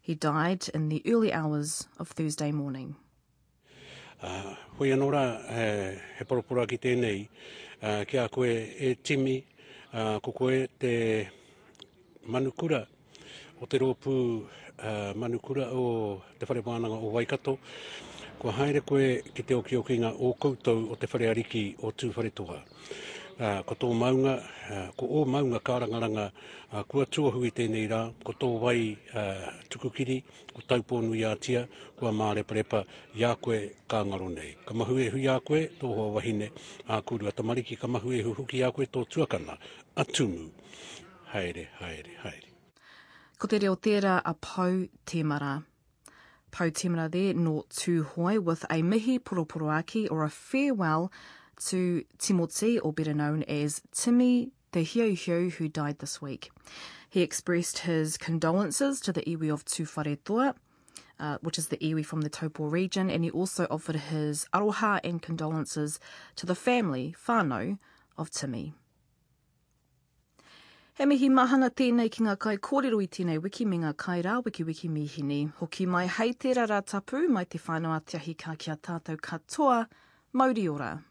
He died in the early hours of Thursday morning. Uh, hui anora uh, he poropora ki tēnei uh, kia koe e timi uh, ko koe te manukura o te rōpū uh, manukura o te whare wānanga o Waikato ko haere koe ki te oki okinga o koutou o te whare ariki o tūwharetoa. Uh, ko tō maunga, uh, ko o maunga kārangaranga, uh, kua tuahui tēnei rā, ko tō wai uh, tukukiri, ko taupōnu i ātia, kua māreparepa, ia koe kā ngaro nei. Ka mahu e hui a koe, tō hoa wahine, a kūrua tamariki, ka mahu e huhuki a koe, tō tuakana, atumu. Haere, haere, haere. Ko te reo tērā a Pau Temara. Pau tēmara there, no tūhoi, with a mihi poroporoaki or a farewell to Timothy, or better known as Timi the Hiohio, who died this week. He expressed his condolences to the iwi of Tūwharetoa, uh, which is the iwi from the Taupo region, and he also offered his aroha and condolences to the family, whānau, of Timi. He mihi mahana tēnei ki ngā kai kōrero i tēnei wiki me ngā kai rā wiki wiki mihini. Hoki mai hei tērā rā tapu mai te whānau atiahi kā kia tātou katoa, Mauri ora.